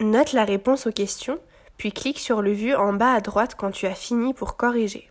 Note la réponse aux questions, puis clique sur le vu en bas à droite quand tu as fini pour corriger.